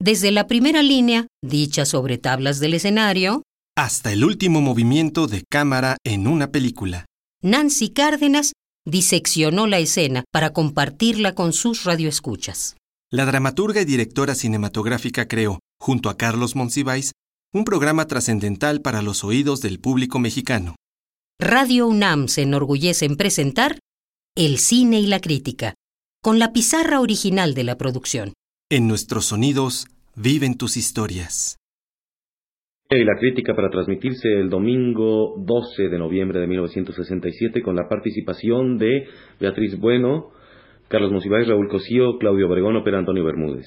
desde la primera línea, dicha sobre tablas del escenario, hasta el último movimiento de cámara en una película. Nancy Cárdenas diseccionó la escena para compartirla con sus radioescuchas. La dramaturga y directora cinematográfica creó, junto a Carlos Monsiváis, un programa trascendental para los oídos del público mexicano. Radio UNAM se enorgullece en presentar El cine y la crítica, con la pizarra original de la producción. En nuestros sonidos viven tus historias. Y la crítica para transmitirse el domingo 12 de noviembre de 1967 con la participación de Beatriz Bueno, Carlos Monsiváis, Raúl Cosío, Claudio Obregón, Opera Antonio Bermúdez.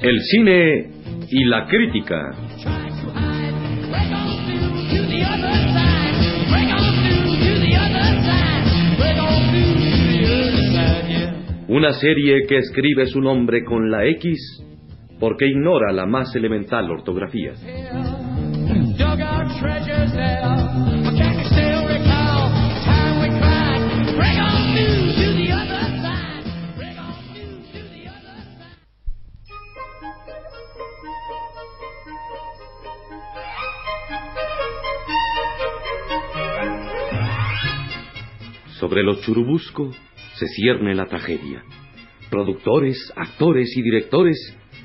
El cine y la crítica. Una serie que escribe su nombre con la X porque ignora la más elemental ortografía. Sobre los Churubusco se cierne la tragedia. Productores, actores y directores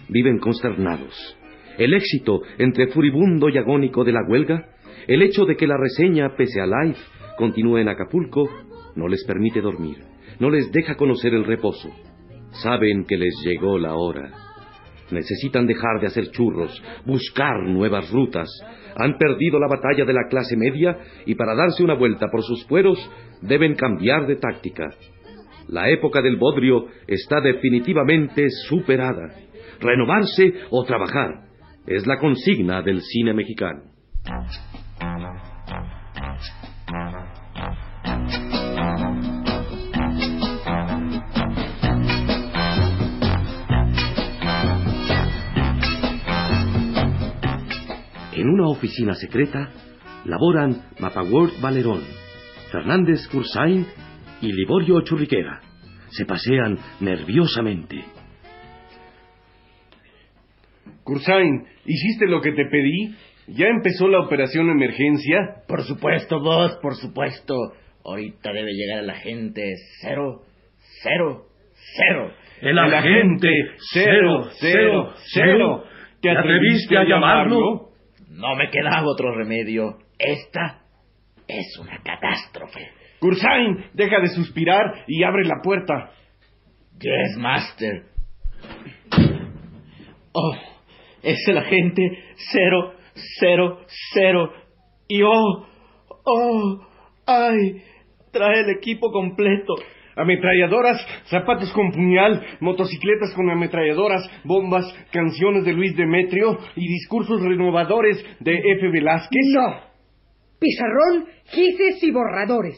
viven consternados. El éxito entre furibundo y agónico de la huelga, el hecho de que la reseña, pese a Life, continúe en Acapulco, no les permite dormir, no les deja conocer el reposo. Saben que les llegó la hora. Necesitan dejar de hacer churros, buscar nuevas rutas. Han perdido la batalla de la clase media y para darse una vuelta por sus fueros deben cambiar de táctica. La época del bodrio está definitivamente superada. Renovarse o trabajar es la consigna del cine mexicano. En una oficina secreta laboran Mapaword Valerón, Fernández Cursain y Liborio Churriquera. Se pasean nerviosamente. Cursain, ¿hiciste lo que te pedí? ¿Ya empezó la operación emergencia? Por supuesto, vos, por supuesto. Ahorita debe llegar el agente cero, cero, cero. El, agente cero, cero, cero. ¿Te atreviste a llamarlo? No me quedaba otro remedio. Esta es una catástrofe. Cursain, deja de suspirar y abre la puerta. Yes, master. Oh, es el agente cero, cero, cero. Y oh, oh, ay, trae el equipo completo. Ametralladoras, zapatos con puñal, motocicletas con ametralladoras, bombas, canciones de Luis Demetrio y discursos renovadores de F. Velázquez. No. Pizarrón, gises y borradores.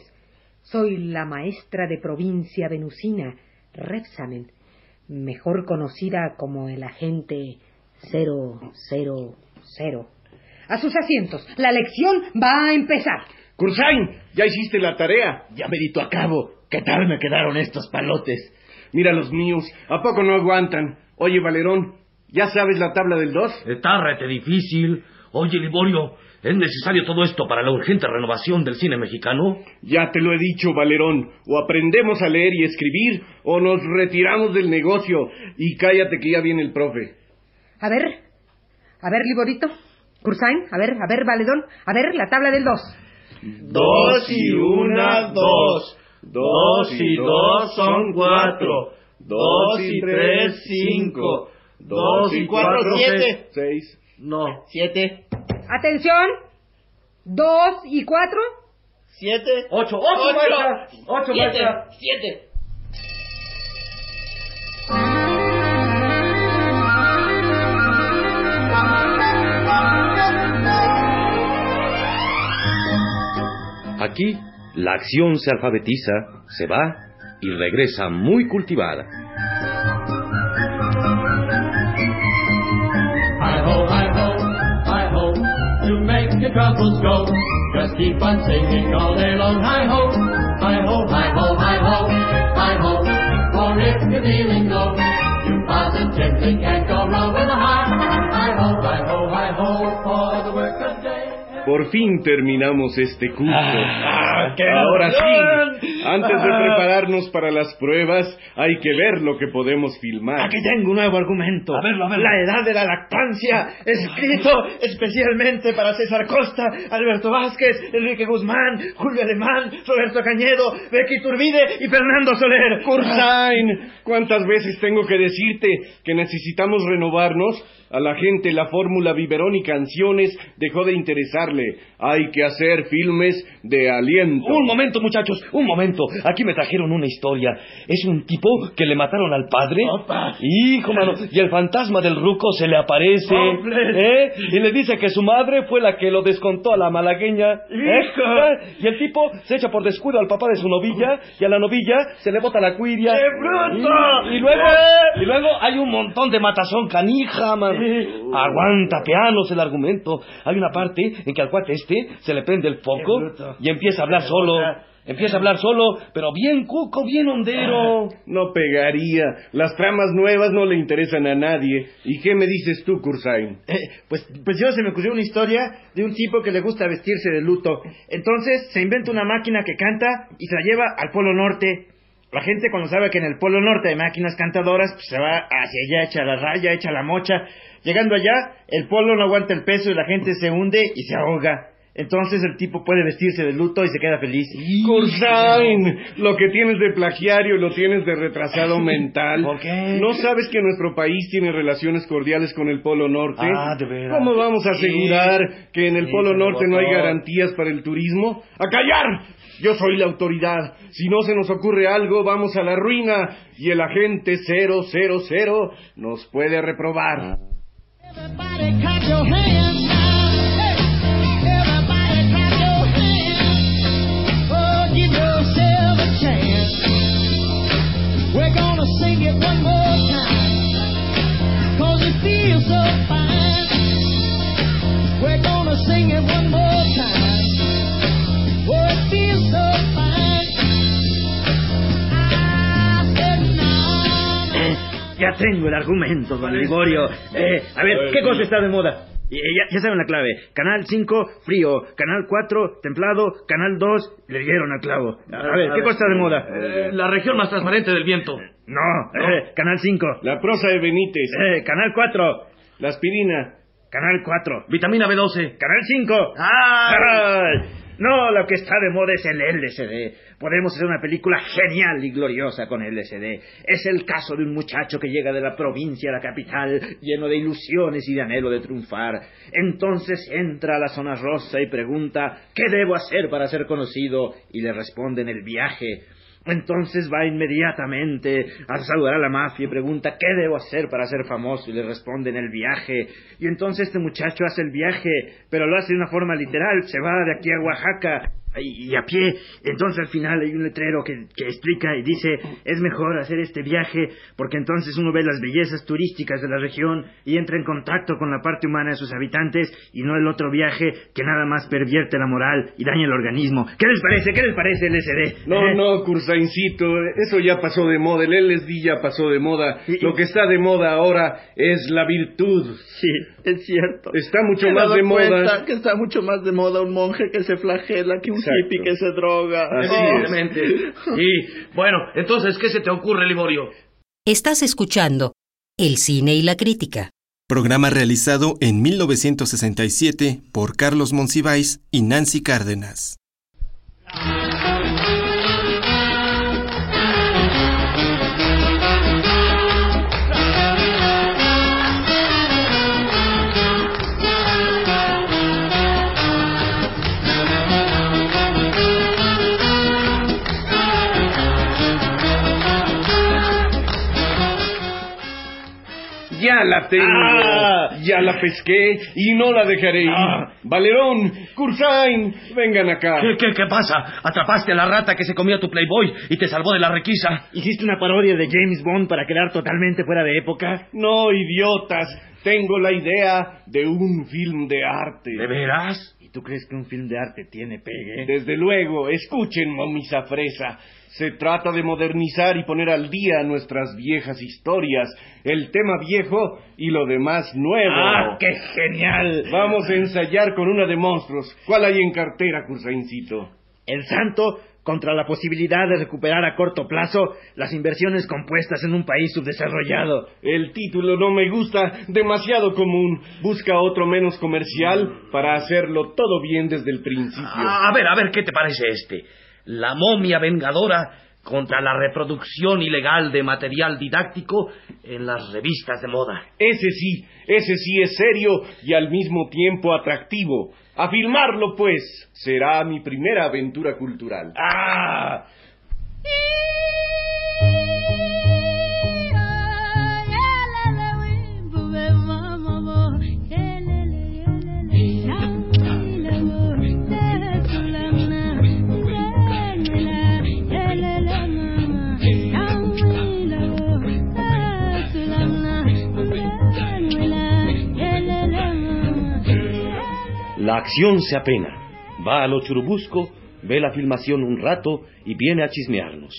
Soy la maestra de provincia venusina, Repsamen, mejor conocida como el agente cero, cero, cero. A sus asientos, la lección va a empezar. Cursain, ya hiciste la tarea. Ya medito a cabo. ¿Qué tal me quedaron estos palotes? Mira los míos, ¿a poco no aguantan? Oye, Valerón, ¿ya sabes la tabla del 2? Está rete difícil. Oye, Liborio, ¿es necesario todo esto para la urgente renovación del cine mexicano? Ya te lo he dicho, Valerón. O aprendemos a leer y escribir, o nos retiramos del negocio. Y cállate que ya viene el profe. A ver, a ver, Liborito, Cursain, a ver, a ver, Valedón, a ver, la tabla del 2. Dos y una, dos. Dos y dos son cuatro. Dos y tres, cinco. Dos y cuatro, siete. Seis. No. Siete. Atención. Dos y cuatro. Siete. Ocho, ocho, maestra. Ocho, Siete. Siete. Aquí, la acción se alfabetiza, se va y regresa muy cultivada. Por fin terminamos este curso. Ah, Ahora sí, antes de prepararnos para las pruebas, hay que ver lo que podemos filmar. Aquí tengo un nuevo argumento. A verlo, a verlo. La edad de la lactancia, escrito especialmente para César Costa, Alberto Vázquez, Enrique Guzmán, Julio Alemán, Roberto Cañedo, Becky Turbide y Fernando Soler. Cursain, ¿cuántas veces tengo que decirte que necesitamos renovarnos? A la gente la fórmula biberón y canciones dejó de interesarle. Hay que hacer filmes de aliento. Un momento, muchachos, un momento. Aquí me trajeron una historia. Es un tipo que le mataron al padre. Opa. Hijo, mano. Y el fantasma del ruco se le aparece. ¿eh? Y le dice que su madre fue la que lo descontó a la malagueña. ¿eh? Hijo. ¿Eh? Y el tipo se echa por descuido al papá de su novilla. Y a la novilla se le bota la cuiria. ¡Qué bruto! Y, y luego, ¡Eh! y luego hay un montón de matazón canija, man. Aguanta, pianos el argumento. Hay una parte en que al cuate este se le prende el foco y empieza a hablar solo. Empieza a hablar solo, pero bien cuco, bien hondero. No pegaría. Las tramas nuevas no le interesan a nadie. ¿Y qué me dices tú, Cursain? Eh, pues, pues yo se me ocurrió una historia de un tipo que le gusta vestirse de luto. Entonces se inventa una máquina que canta y se la lleva al Polo Norte. La gente cuando sabe que en el Polo Norte hay máquinas cantadoras, pues se va hacia allá, echa la raya, echa la mocha. Llegando allá, el polo no aguanta el peso y la gente se hunde y se ahoga. Entonces el tipo puede vestirse de luto y se queda feliz. Cursain, lo que tienes de plagiario lo tienes de retrasado mental. ¿Por qué? ¿No sabes que nuestro país tiene relaciones cordiales con el Polo Norte? Ah, de veras. ¿Cómo vamos a Sí. asegurar que en el Sí, Polo Norte no hay garantías para el turismo? ¡A callar! Yo soy la autoridad. Si no se nos ocurre algo, vamos a la ruina y el agente 000 nos puede reprobar. Everybody clap your hands ya tengo el argumento, don Ligorio. Eh, a ver, ¿qué cosa está de moda? Eh, ya, ya saben la clave. Canal 5, frío. Canal 4, templado. Canal 2, le dieron al clavo. A ver, ¿qué cosa está de moda? Eh, la región más transparente del viento. No, eh, Canal 5. La prosa de Benítez, Eh, canal 4. la aspirina. Canal 4. Vitamina B12. Canal 5. ¡Ay! No, lo que está de moda es el LSD. Podemos hacer una película genial y gloriosa con LSD. Es el caso de un muchacho que llega de la provincia a la capital, lleno de ilusiones y de anhelo de triunfar. Entonces entra a la zona rosa y pregunta, ¿qué debo hacer para ser conocido? Y le responden el viaje. Entonces va inmediatamente a saludar a la mafia y pregunta ¿qué debo hacer para ser famoso? Y le responden el viaje. Y entonces este muchacho hace el viaje, pero lo hace de una forma literal, se va de aquí a Oaxaca y, a pie. Entonces al final hay un letrero que, que explica y dice es mejor hacer este viaje porque entonces uno ve las bellezas turísticas de la región y entra en contacto con la parte humana de sus habitantes y no el otro viaje que nada más pervierte la moral y daña el organismo. ¿Qué les parece? ¿Qué les parece el SD? No, ¿Eh? no, Cursaincito, eso ya pasó de moda, el LSD ya pasó de moda. Y- Lo que está de moda ahora es la virtud. Sí, es cierto. Está mucho Me más de moda. que está mucho más de moda un monje que se flagela que un Exacto. hippie que se droga. Así Oh. es. Evidentemente. Y, bueno, entonces, ¿qué se te ocurre, Liborio? Estás escuchando El cine y la crítica. Programa realizado en 1967 por Carlos Monsiváis y Nancy Cárdenas. La tengo. Ah. Ya la pesqué y no la dejaré ir. Ah. Valerón, Cursain, vengan acá. ¿Qué, qué, qué pasa? Atrapaste a la rata que se comía tu Playboy y te salvó de la requisa. ¿Hiciste una parodia de James Bond para quedar totalmente fuera de época? No, idiotas. Tengo la idea de un film de arte. ¿De veras? ¿Y tú crees que un film de arte tiene pegue? Desde luego, escuchen, mamisa fresa. Se trata de modernizar y poner al día nuestras viejas historias, el tema viejo y lo demás nuevo. ¡Ah, qué genial! Vamos a ensayar con una de monstruos. ¿Cuál hay en cartera, Cursaincito? El santo contra la posibilidad de recuperar a corto plazo las inversiones compuestas en un país subdesarrollado. El título no me gusta, demasiado común. Busca otro menos comercial para hacerlo todo bien desde el principio. A ver, a ver, ¿qué te parece este? La momia vengadora contra la reproducción ilegal de material didáctico en las revistas de moda. Ese sí, ese sí es serio y al mismo tiempo atractivo. A filmarlo, pues. Será mi primera aventura cultural. ¡Ah! Acción se apena. Va a lo churubusco, ve la filmación un rato y viene a chismearnos.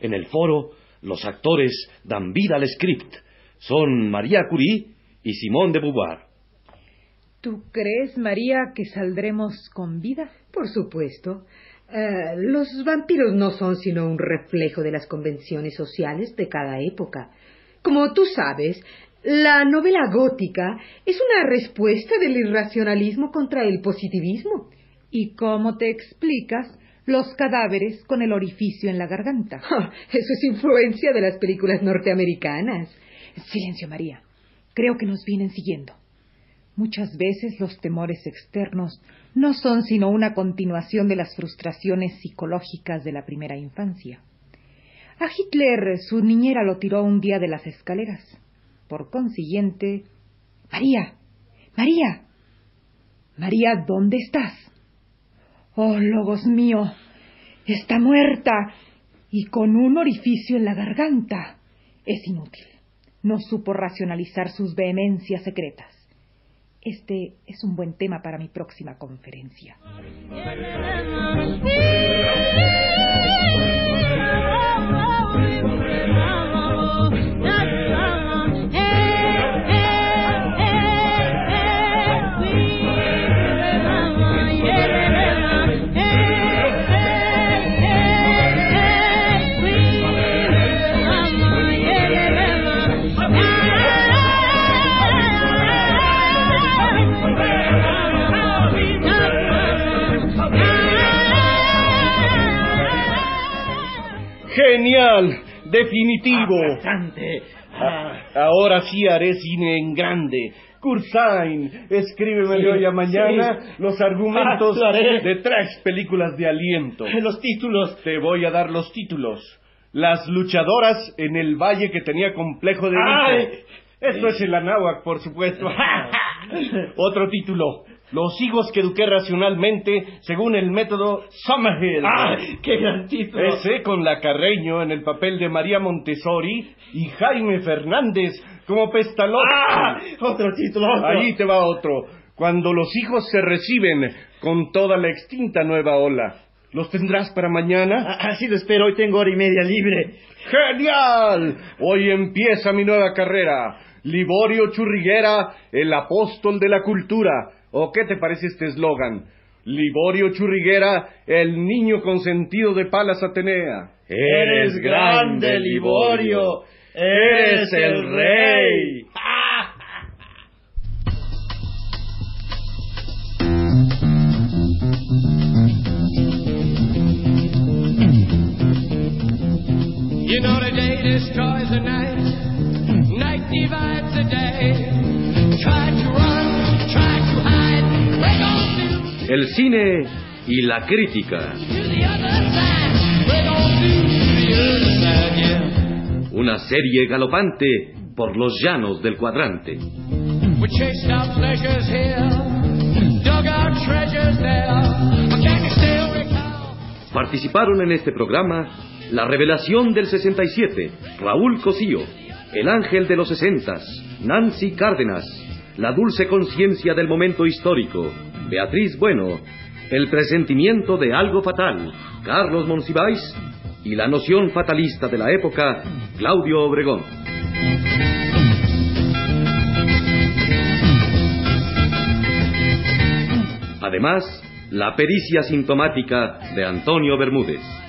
En el foro, los actores dan vida al script. Son María Curie y Simón de Beauvoir. ¿Tú crees, María, que saldremos con vida? Por supuesto. Eh, los vampiros no son sino un reflejo de las convenciones sociales de cada época. Como tú sabes, la novela gótica es una respuesta del irracionalismo contra el positivismo. ¿Y cómo te explicas los cadáveres con el orificio en la garganta? Eso es influencia de las películas norteamericanas. Silencio, María. Creo que nos vienen siguiendo. Muchas veces los temores externos no son sino una continuación de las frustraciones psicológicas de la primera infancia. A Hitler su niñera lo tiró un día de las escaleras. Por consiguiente, María, María, María, ¿dónde estás? Oh, logos mío, está muerta y con un orificio en la garganta. Es inútil. No supo racionalizar sus vehemencias secretas. Este es un buen tema para mi próxima conferencia. ¡Genial! ¡Definitivo! Bastante. Ah, Ahora sí haré cine en grande. Cursain, escríbeme hoy a mañana los argumentos Ah, de tres películas de aliento. Los títulos. Te voy a dar los títulos. Las luchadoras en el valle que tenía complejo de. Esto es el Anáhuac, por supuesto. Otro título. Los higos que eduqué racionalmente según el método Summerhill. ¡Ay, qué gran título! Ese con la Carreño en el papel de María Montessori y Jaime Fernández como Pestalozzi. ¡Ah! Otro título, otro. Ahí te va otro. Cuando los hijos se reciben con toda la extinta nueva ola. ¿Los tendrás para mañana? A- Así lo espero, hoy tengo hora y media libre. ¡Genial! Hoy empieza mi nueva carrera. Liborio Churriguera, el apóstol de la cultura. ¿O qué te parece este eslogan? Liborio Churriguera, el niño consentido de Palas Atenea. Eres grande, Liborio. Eres el rey. You know the day destroys the night, night divides the day. Try El cine y la crítica. Una serie galopante por los llanos del cuadrante. Participaron en este programa La Revelación del 67, Raúl Cosío, El Ángel de los 60, Nancy Cárdenas, La Dulce Conciencia del Momento Histórico, Beatriz Bueno, El Presentimiento de Algo Fatal, Carlos Monsiváis y La Noción Fatalista de la época, Claudio Obregón. Además, la pericia sintomática de Antonio Bermúdez.